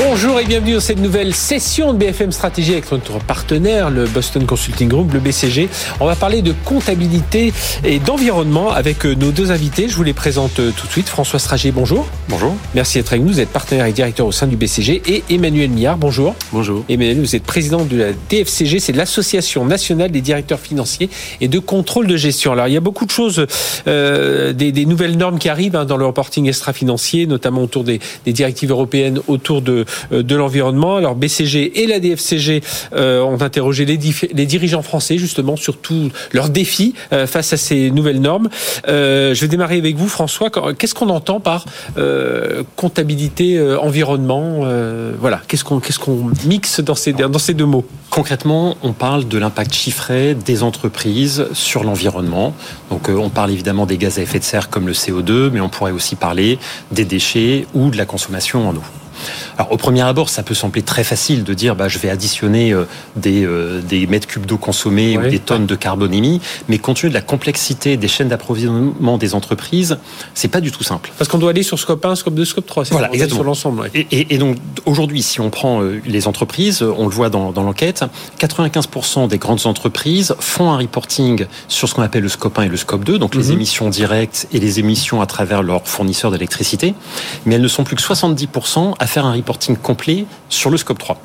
Bonjour et bienvenue dans cette nouvelle session de BFM Stratégie avec notre partenaire, le Boston Consulting Group, le BCG. On va parler de comptabilité et d'environnement avec euh, nos deux invités. Je vous les présente euh, tout de suite. François Strager, bonjour. Bonjour. Merci d'être avec nous. Vous êtes partenaire et directeur au sein du BCG. Et Emmanuel Millard, bonjour. Bonjour. Emmanuel, vous êtes président de la DFCG, c'est l'Association nationale des directeurs financiers et de contrôle de gestion. Alors, il y a beaucoup de choses, euh, des, des, nouvelles normes qui arrivent hein, dans le reporting extra-financier, notamment autour des, des directives européennes, autour de de l'environnement. Alors BCG et la DFCG euh, ont interrogé les, dirigeants français justement sur tous leurs défis euh, face à ces nouvelles normes. je vais démarrer avec vous, François. Qu'est-ce qu'on entend par comptabilité environnement Voilà, qu'est-ce qu'on qu'est-ce qu'on mixe dans ces dans ces deux mots? Concrètement, on parle de l'impact chiffré des entreprises sur l'environnement. Donc on parle évidemment des gaz à effet de serre comme le CO2, mais on pourrait aussi parler des déchets ou de la consommation en eau. Alors au premier abord, ça peut sembler très facile de dire bah, je vais additionner euh, des, euh, des mètres cubes d'eau consommés ou des tonnes de carbone émis, mais compte tenu de la complexité des chaînes d'approvisionnement des entreprises, c'est pas du tout simple. Parce qu'on doit aller sur scope 1, scope 2, scope 3, voilà, exactement. sur l'ensemble. Et, et, donc aujourd'hui, si on prend euh, les entreprises, on le voit dans, dans l'enquête, 95% des grandes entreprises font un reporting sur ce qu'on appelle le scope 1 et le scope 2, donc les mhm. émissions directes et les émissions à travers leurs fournisseurs d'électricité, mais elles ne sont plus que 70% à faire un reporting complet sur le scope 3.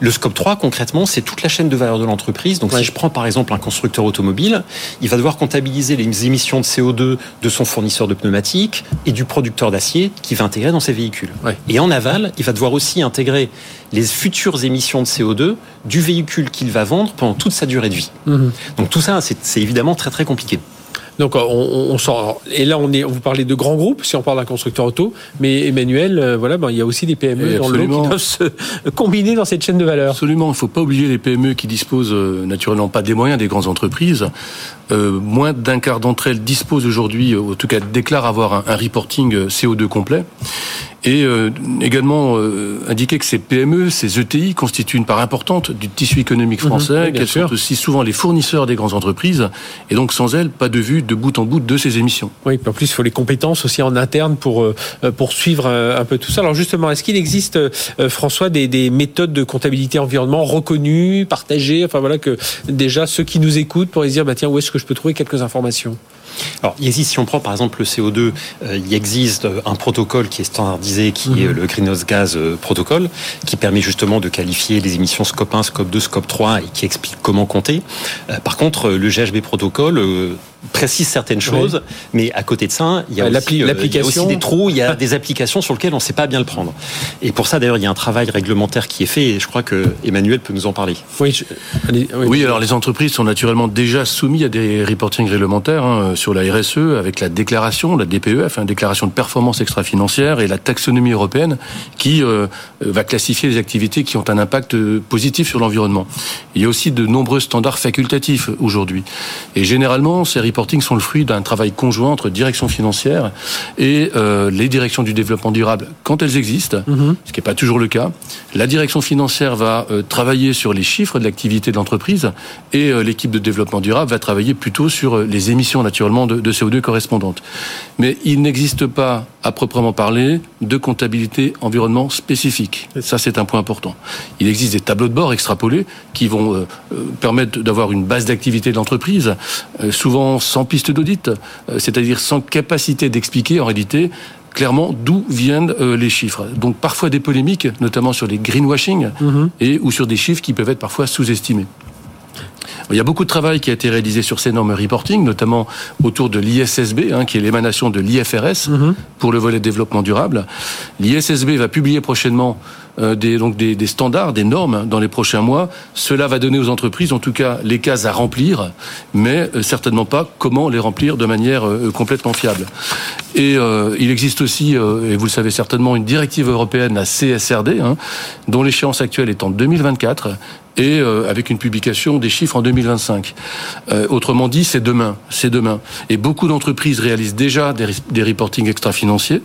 Le scope 3, concrètement, c'est toute la chaîne de valeur de l'entreprise. Donc, si je prends par exemple un constructeur automobile, il va devoir comptabiliser les émissions de CO2 de son fournisseur de pneumatiques et du producteur d'acier qui va intégrer dans ses véhicules. Et en aval, il va devoir aussi intégrer les futures émissions de CO2 du véhicule qu'il va vendre pendant toute sa durée de vie. Mhm. Donc tout ça, c'est évidemment très très compliqué. Donc on, on sort. Et là, on est. Vous parlez de grands groupes si on parle d'un constructeur auto, mais Emmanuel, euh, voilà, ben, il y a aussi des PME dans le qui doivent se combiner dans cette chaîne de valeur. Absolument. Il ne faut pas oublier les PME qui disposent euh, naturellement pas des moyens des grandes entreprises. Euh, moins d'un quart d'entre elles disposent aujourd'hui, en tout cas déclarent avoir un, un reporting CO2 complet et euh, également euh, indiquer que ces PME, ces ETI constituent une part importante du tissu économique mhm. français, qu'elles sont aussi souvent les fournisseurs des grandes entreprises, et donc sans elles, pas de vue de bout en bout de ces émissions. Oui, en plus il faut les compétences aussi en interne pour euh, pour suivre un peu tout ça. Alors justement, est-ce qu'il existe, François, des, des, méthodes de comptabilité environnement reconnues, partagées, enfin voilà que déjà ceux qui nous écoutent pourraient se dire bah tiens où est-ce que je peux trouver quelques informations? Alors, il existe, si on prend par exemple le CO2, euh, il existe euh, un protocole qui est standardisé, qui est mhm. le Greenhouse Gas euh, Protocol, qui permet justement de qualifier les émissions scope 1, scope 2, scope 3 et qui explique comment compter. par contre, le GHB Protocol précise certaines choses, mais à côté de ça, il y, a aussi, il y a aussi des trous, il y a des applications sur lesquelles on ne sait pas bien le prendre. Et pour ça, d'ailleurs, il y a un travail réglementaire qui est fait, et je crois que Emmanuel peut nous en parler. Oui, oui, alors les entreprises sont naturellement déjà soumises à des reporting réglementaires hein, sur la RSE, avec la déclaration, la DPEF, hein, déclaration de performance extra-financière, et la taxonomie européenne, qui euh, va classifier les activités qui ont un impact euh, positif sur l'environnement. Il y a aussi de nombreux standards facultatifs aujourd'hui. Et généralement, ces reporting sont le fruit d'un travail conjoint entre direction financière et euh, les directions du développement durable quand elles existent, mhm. ce qui n'est pas toujours le cas. La direction financière va euh, travailler sur les chiffres de l'activité de l'entreprise et euh, l'équipe de développement durable va travailler plutôt sur les émissions naturellement de, de CO2 correspondantes. Mais il n'existe pas, à proprement parler, de comptabilité environnement spécifique. Ça, c'est un point important. Il existe des tableaux de bord extrapolés qui vont permettre d'avoir une base d'activité de l'entreprise, souvent sans piste d'audit, euh, c'est-à-dire sans capacité d'expliquer en réalité clairement d'où viennent euh, les chiffres. Donc parfois des polémiques, notamment sur les greenwashing mhm. et ou sur des chiffres qui peuvent être parfois sous-estimés. Il y a beaucoup de travail qui a été réalisé sur ces normes reporting, notamment autour de l'ISSB, hein, qui est l'émanation de l'IFRS mhm. pour le volet développement durable. L'ISSB va publier prochainement euh, des, donc des, des, standards, des normes dans les prochains mois. Cela va donner aux entreprises, en tout cas, les cases à remplir, mais euh, certainement pas comment les remplir de manière euh, complètement fiable. Et il existe aussi, et vous le savez certainement, une directive européenne, la CSRD, hein, dont l'échéance actuelle est en 2024 et euh, avec une publication des chiffres en 2025. Euh, autrement dit, c'est demain, c'est demain. Et beaucoup d'entreprises réalisent déjà des, des reportings extra-financiers,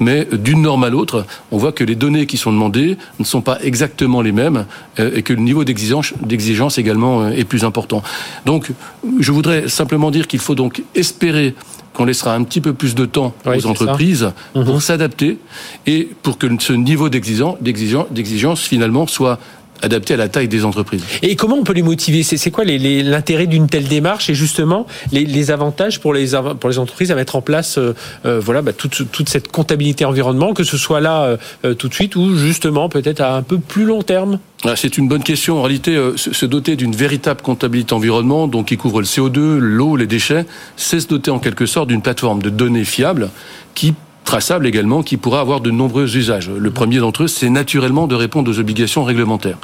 mais d'une norme à l'autre, on voit que les données qui sont demandées ne sont pas exactement les mêmes et que le niveau d'exigence, d'exigence également est plus important. Donc, je voudrais simplement dire qu'il faut donc espérer qu'on laissera un petit peu plus de temps aux entreprises pour mhm. s'adapter et pour que ce niveau d'exigence finalement soit adapté à la taille des entreprises. Et comment on peut les motiver? C'est quoi l'intérêt d'une telle démarche et justement les, avantages pour les, pour les entreprises à mettre en place euh, euh, voilà, bah, toute, toute, cette comptabilité environnement, que ce soit là euh, tout de suite ou justement peut-être à un peu plus long terme? Ah, c'est une bonne question. En réalité, se doter d'une véritable comptabilité environnement, donc qui couvre le CO2, l'eau, les déchets, c'est se doter en quelque sorte d'une plateforme de données fiable qui traçable également, qui pourra avoir de nombreux usages. Le premier d'entre eux, c'est naturellement de répondre aux obligations réglementaires.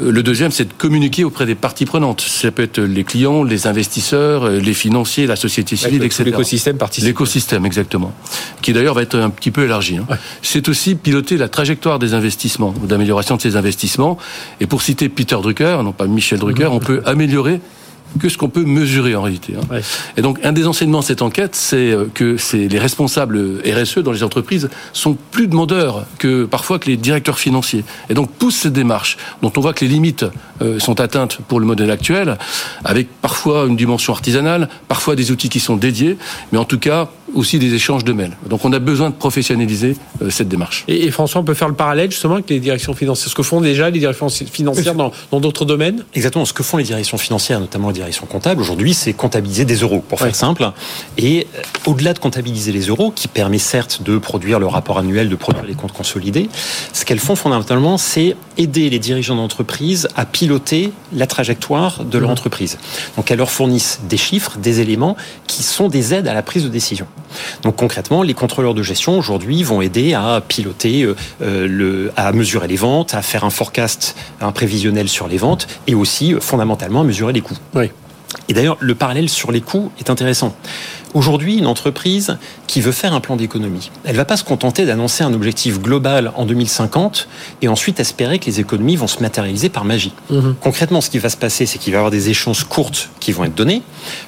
Euh, le deuxième, c'est de communiquer auprès des parties prenantes. Ça peut être les clients, les investisseurs, euh, les financiers, la société civile, etc. L'écosystème participe. L'écosystème, exactement. Qui d'ailleurs va être un petit peu élargi. Hein. C'est aussi piloter la trajectoire des investissements, d'amélioration de ces investissements. Et pour citer Peter Drucker, non pas Michel Drucker, mmh. on peut améliorer que ce qu'on peut mesurer en réalité. Hein. Et donc un des enseignements de cette enquête, c'est euh, que c'est les responsables RSE dans les entreprises sont plus demandeurs que parfois que les directeurs financiers. Et donc poussent cette démarche dont on voit que les limites euh, sont atteintes pour le modèle actuel, avec parfois une dimension artisanale, parfois des outils qui sont dédiés, mais en tout cas aussi des échanges de mails. Donc on a besoin de professionnaliser euh, cette démarche. Et, François, on peut faire le parallèle justement avec les directions financières. Ce que font déjà les directions financières dans d'autres domaines? Exactement. Ce que font les directions financières, notamment les directions comptables, aujourd'hui, c'est comptabiliser des euros, pour faire simple. Et euh, au-delà de comptabiliser les euros, qui permet certes de produire le rapport annuel, de produire les comptes consolidés, ce qu'elles font fondamentalement, c'est aider les dirigeants d'entreprise à piloter la trajectoire de leur mmh. entreprise. Donc elles leur fournissent des chiffres, des éléments qui sont des aides à la prise de décision. Donc concrètement, les contrôleurs de gestion aujourd'hui vont aider à piloter, euh, euh, à mesurer les ventes, à faire un forecast, un prévisionnel sur les ventes, et aussi euh, fondamentalement à mesurer les coûts. Et d'ailleurs, le parallèle sur les coûts est intéressant. Aujourd'hui, une entreprise qui veut faire un plan d'économie, elle va pas se contenter d'annoncer un objectif global en 2050 et ensuite espérer que les économies vont se matérialiser par magie. Mhm. Concrètement, ce qui va se passer, c'est qu'il va y avoir des échéances courtes qui vont être données.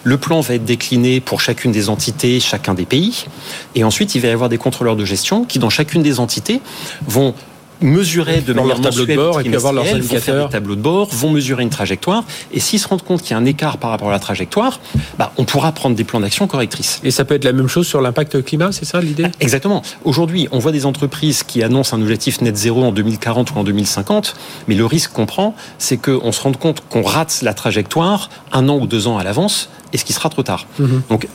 Le plan va être décliné pour chacune des entités, chacun des pays. Et ensuite, il va y avoir des contrôleurs de gestion qui, dans chacune des entités, vont mesurer de manière tableau de bord et puis avoir leurs indicateurs. Vont tableaux de bord, vont mesurer une trajectoire. Et s'ils se rendent compte qu'il y a un écart par rapport à la trajectoire, bah, on pourra prendre des plans d'action correctrices. Et ça peut être la même chose sur l'impact climat, c'est ça l'idée? Exactement. Aujourd'hui, on voit des entreprises qui annoncent un objectif net zéro en 2040 ou en 2050, mais le risque qu'on prend, c'est qu'on se rende compte qu'on rate la trajectoire un an ou deux ans à l'avance, et ce qui sera trop tard. Mhm. Donc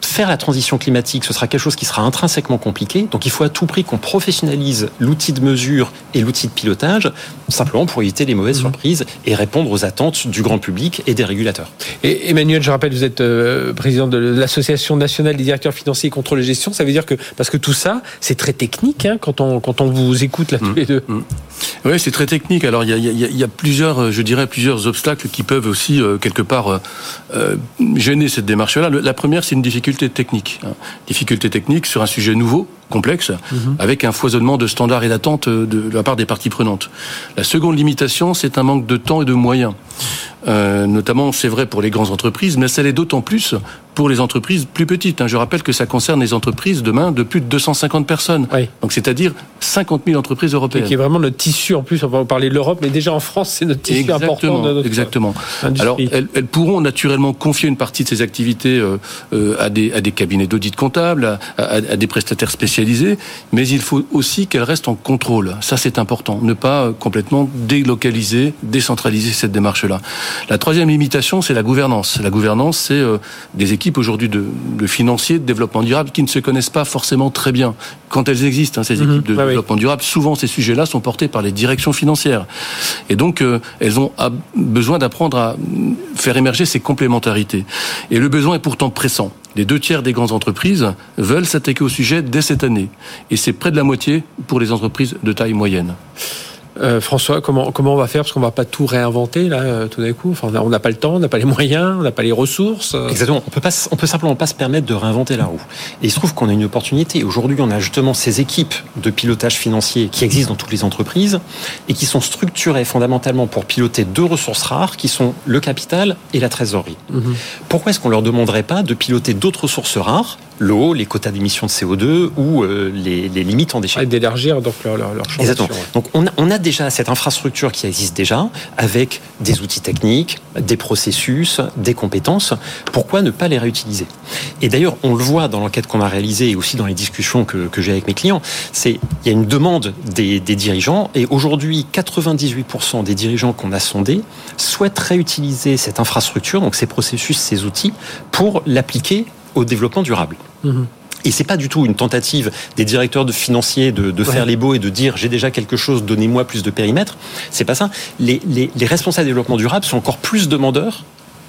faire la transition climatique, ce sera quelque chose qui sera intrinsèquement compliqué. Donc il faut à tout prix qu'on professionnalise l'outil de mesure et l'outil de pilotage, simplement pour éviter les mauvaises mhm. surprises et répondre aux attentes du grand public et des régulateurs. Et Emmanuel, je rappelle, vous êtes euh, président de l'Association nationale des directeurs financiers et contrôle et gestion. Ça veut dire que, parce que tout ça, c'est très technique hein, quand, on, quand on vous écoute là tous mhm. les deux. Mhm. Oui, c'est très technique. Alors il y a, y a, plusieurs, je dirais, plusieurs obstacles qui peuvent aussi, euh, quelque part, euh, gêner cette démarche-là. La première, c'est une difficulté technique. Hein. Difficulté technique sur un sujet nouveau, complexe, mhm. avec un foisonnement de standards et d'attentes de la part des parties prenantes. La seconde limitation, c'est un manque de temps et de moyens. Euh, notamment, c'est vrai pour les grandes entreprises, mais ça l'est d'autant plus pour les entreprises plus petites. Hein. Je rappelle que ça concerne les entreprises demain de plus de 250 personnes. Donc, c'est-à-dire 50 000 entreprises européennes. Et qui est vraiment notre tissu, en plus, on va parler de l'Europe, mais déjà en France, c'est notre tissu exactement, important. exactement. Alors, elles, elles, pourront naturellement confier une partie de ces activités euh, euh à, des, à des cabinets d'audit comptable, à, à, à, des prestataires spécialisés, mais il faut aussi qu'elles restent en contrôle. Ça, c'est important. Ne pas complètement délocaliser, décentraliser cette démarche-là. La troisième limitation, c'est la gouvernance. La gouvernance, c'est euh, des équipes aujourd'hui de, financiers, de développement durable, qui ne se connaissent pas forcément très bien. Quand elles existent, hein, ces mhm. équipes de développement durable, souvent ces sujets-là sont portés par les directions financières. Et donc, euh, elles ont besoin d'apprendre à faire émerger ces complémentarités. Et le besoin est pourtant pressant. Les deux tiers des grandes entreprises veulent s'attaquer au sujet dès cette année. Et c'est près de la moitié pour les entreprises de taille moyenne. Euh, François, comment, comment on va faire? Parce qu'on va pas tout réinventer là, euh, tout d'un coup. Enfin, on n'a pas le temps, on n'a pas les moyens, on n'a pas les ressources. Euh. Exactement. On peut pas, on peut simplement pas se permettre de réinventer la roue. Et il se trouve qu'on a une opportunité. Aujourd'hui, on a justement ces équipes de pilotage financier qui existent dans toutes les entreprises et qui sont structurées fondamentalement pour piloter deux ressources rares qui sont le capital et la trésorerie. Mhm. Pourquoi est-ce qu'on leur demanderait pas de piloter d'autres ressources rares l'eau, les quotas d'émissions de CO2 ou euh, les, limites en déchets. Et d'élargir donc leur, leur, champ Exactement. Donc on a, on a, déjà cette infrastructure qui existe déjà avec des outils techniques, des processus, des compétences. Pourquoi ne pas les réutiliser? Et d'ailleurs, on le voit dans l'enquête qu'on a réalisée et aussi dans les discussions que, que j'ai avec mes clients. C'est il y a une demande des, des dirigeants et aujourd'hui 98% des dirigeants qu'on a sondés souhaitent réutiliser cette infrastructure, donc ces processus, ces outils, pour l'appliquer au développement durable. Mhm. Et c'est pas du tout une tentative des directeurs de financiers de, faire les beaux et de dire j'ai déjà quelque chose, donnez-moi plus de périmètre. C'est pas ça. Les, les, les responsables de développement durable sont encore plus demandeurs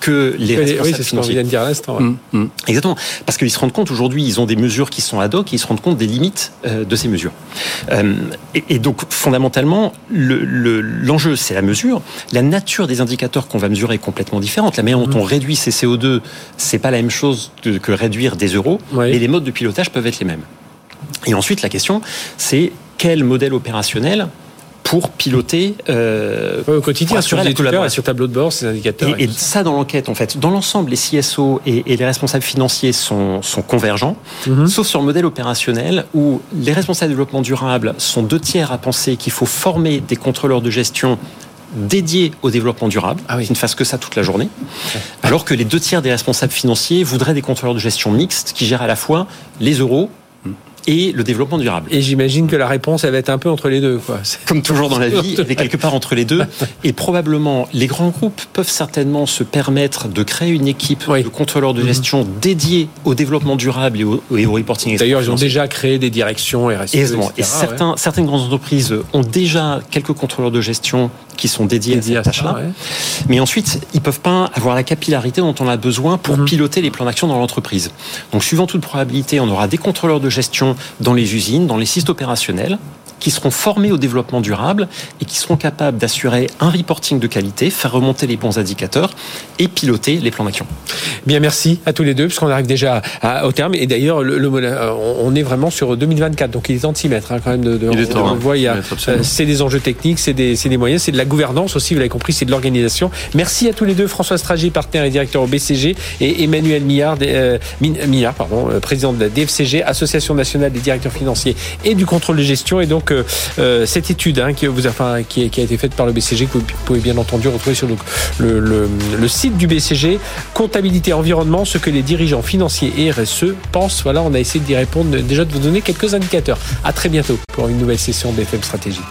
que les responsables oui, financiers. Ce dire à l'instant. Mm, mm. Exactement, parce qu'ils se rendent compte aujourd'hui, ils ont des mesures qui sont ad hoc, et ils se rendent compte des limites euh, de ces mesures. Euh, et, donc fondamentalement, l'enjeu c'est la mesure. La nature des indicateurs qu'on va mesurer est complètement différente. La manière dont mm. on réduit ces CO2, c'est pas la même chose que, réduire des euros, et les modes de pilotage peuvent être les mêmes. Et ensuite, la question, c'est quel modèle opérationnel pour piloter euh, au quotidien sur collaboration. sur tableau de bord ces indicateurs. Et, ça dans l'enquête en fait, dans l'ensemble les CSO et, les responsables financiers sont, sont convergents, mhm. sauf sur le modèle opérationnel où les responsables de développement durable sont deux tiers à penser qu'il faut former des contrôleurs de gestion dédiés au développement durable, ah qui ne fassent que ça toute la journée, alors que les deux tiers des responsables financiers voudraient des contrôleurs de gestion mixtes qui gèrent à la fois les euros et le développement durable. Et j'imagine que la réponse, elle va être un peu entre les deux. Quoi. Comme toujours dans la vie, elle est quelque part entre les deux. Et probablement, les grands groupes peuvent certainement se permettre de créer une équipe de contrôleurs de gestion dédiée au développement durable et au, reporting. D'ailleurs, ils ont déjà créé des directions RSE. Et certains, certaines grandes entreprises ont déjà quelques contrôleurs de gestion qui sont dédiés, à cette tâche-là. Mais ensuite, ils peuvent pas avoir la capillarité dont on a besoin pour mhm. piloter les plans d'action dans l'entreprise. Donc, suivant toute probabilité, on aura des contrôleurs de gestion dans les usines, dans les sites opérationnels, qui seront formés au développement durable et qui seront capables d'assurer un reporting de qualité, faire remonter les bons indicateurs et piloter les plans d'action. Bien, merci à tous les deux, puisqu'on arrive déjà au terme. Et d'ailleurs, le, euh, on est vraiment sur 2024, donc il est temps de s'y mettre hein, quand même. De, il est temps, on voit, euh, c'est des enjeux techniques, c'est des, des, moyens, c'est de la gouvernance aussi, vous l'avez compris, c'est de l'organisation. Merci à tous les deux, François Stragi, partenaire et directeur au BCG, et Emmanuel Millard, euh, pardon, président de la DFCG, Association nationale des directeurs financiers et du contrôle de gestion. Et donc, euh, cette étude hein, qui, vous a, enfin, qui, été faite par le BCG, que vous pouvez bien entendu retrouver sur le, le, site du BCG, comptabilité environnement, ce que les dirigeants financiers et RSE pensent. Voilà, on a essayé d'y répondre, déjà de vous donner quelques indicateurs. À très bientôt pour une nouvelle session BFM Stratégie.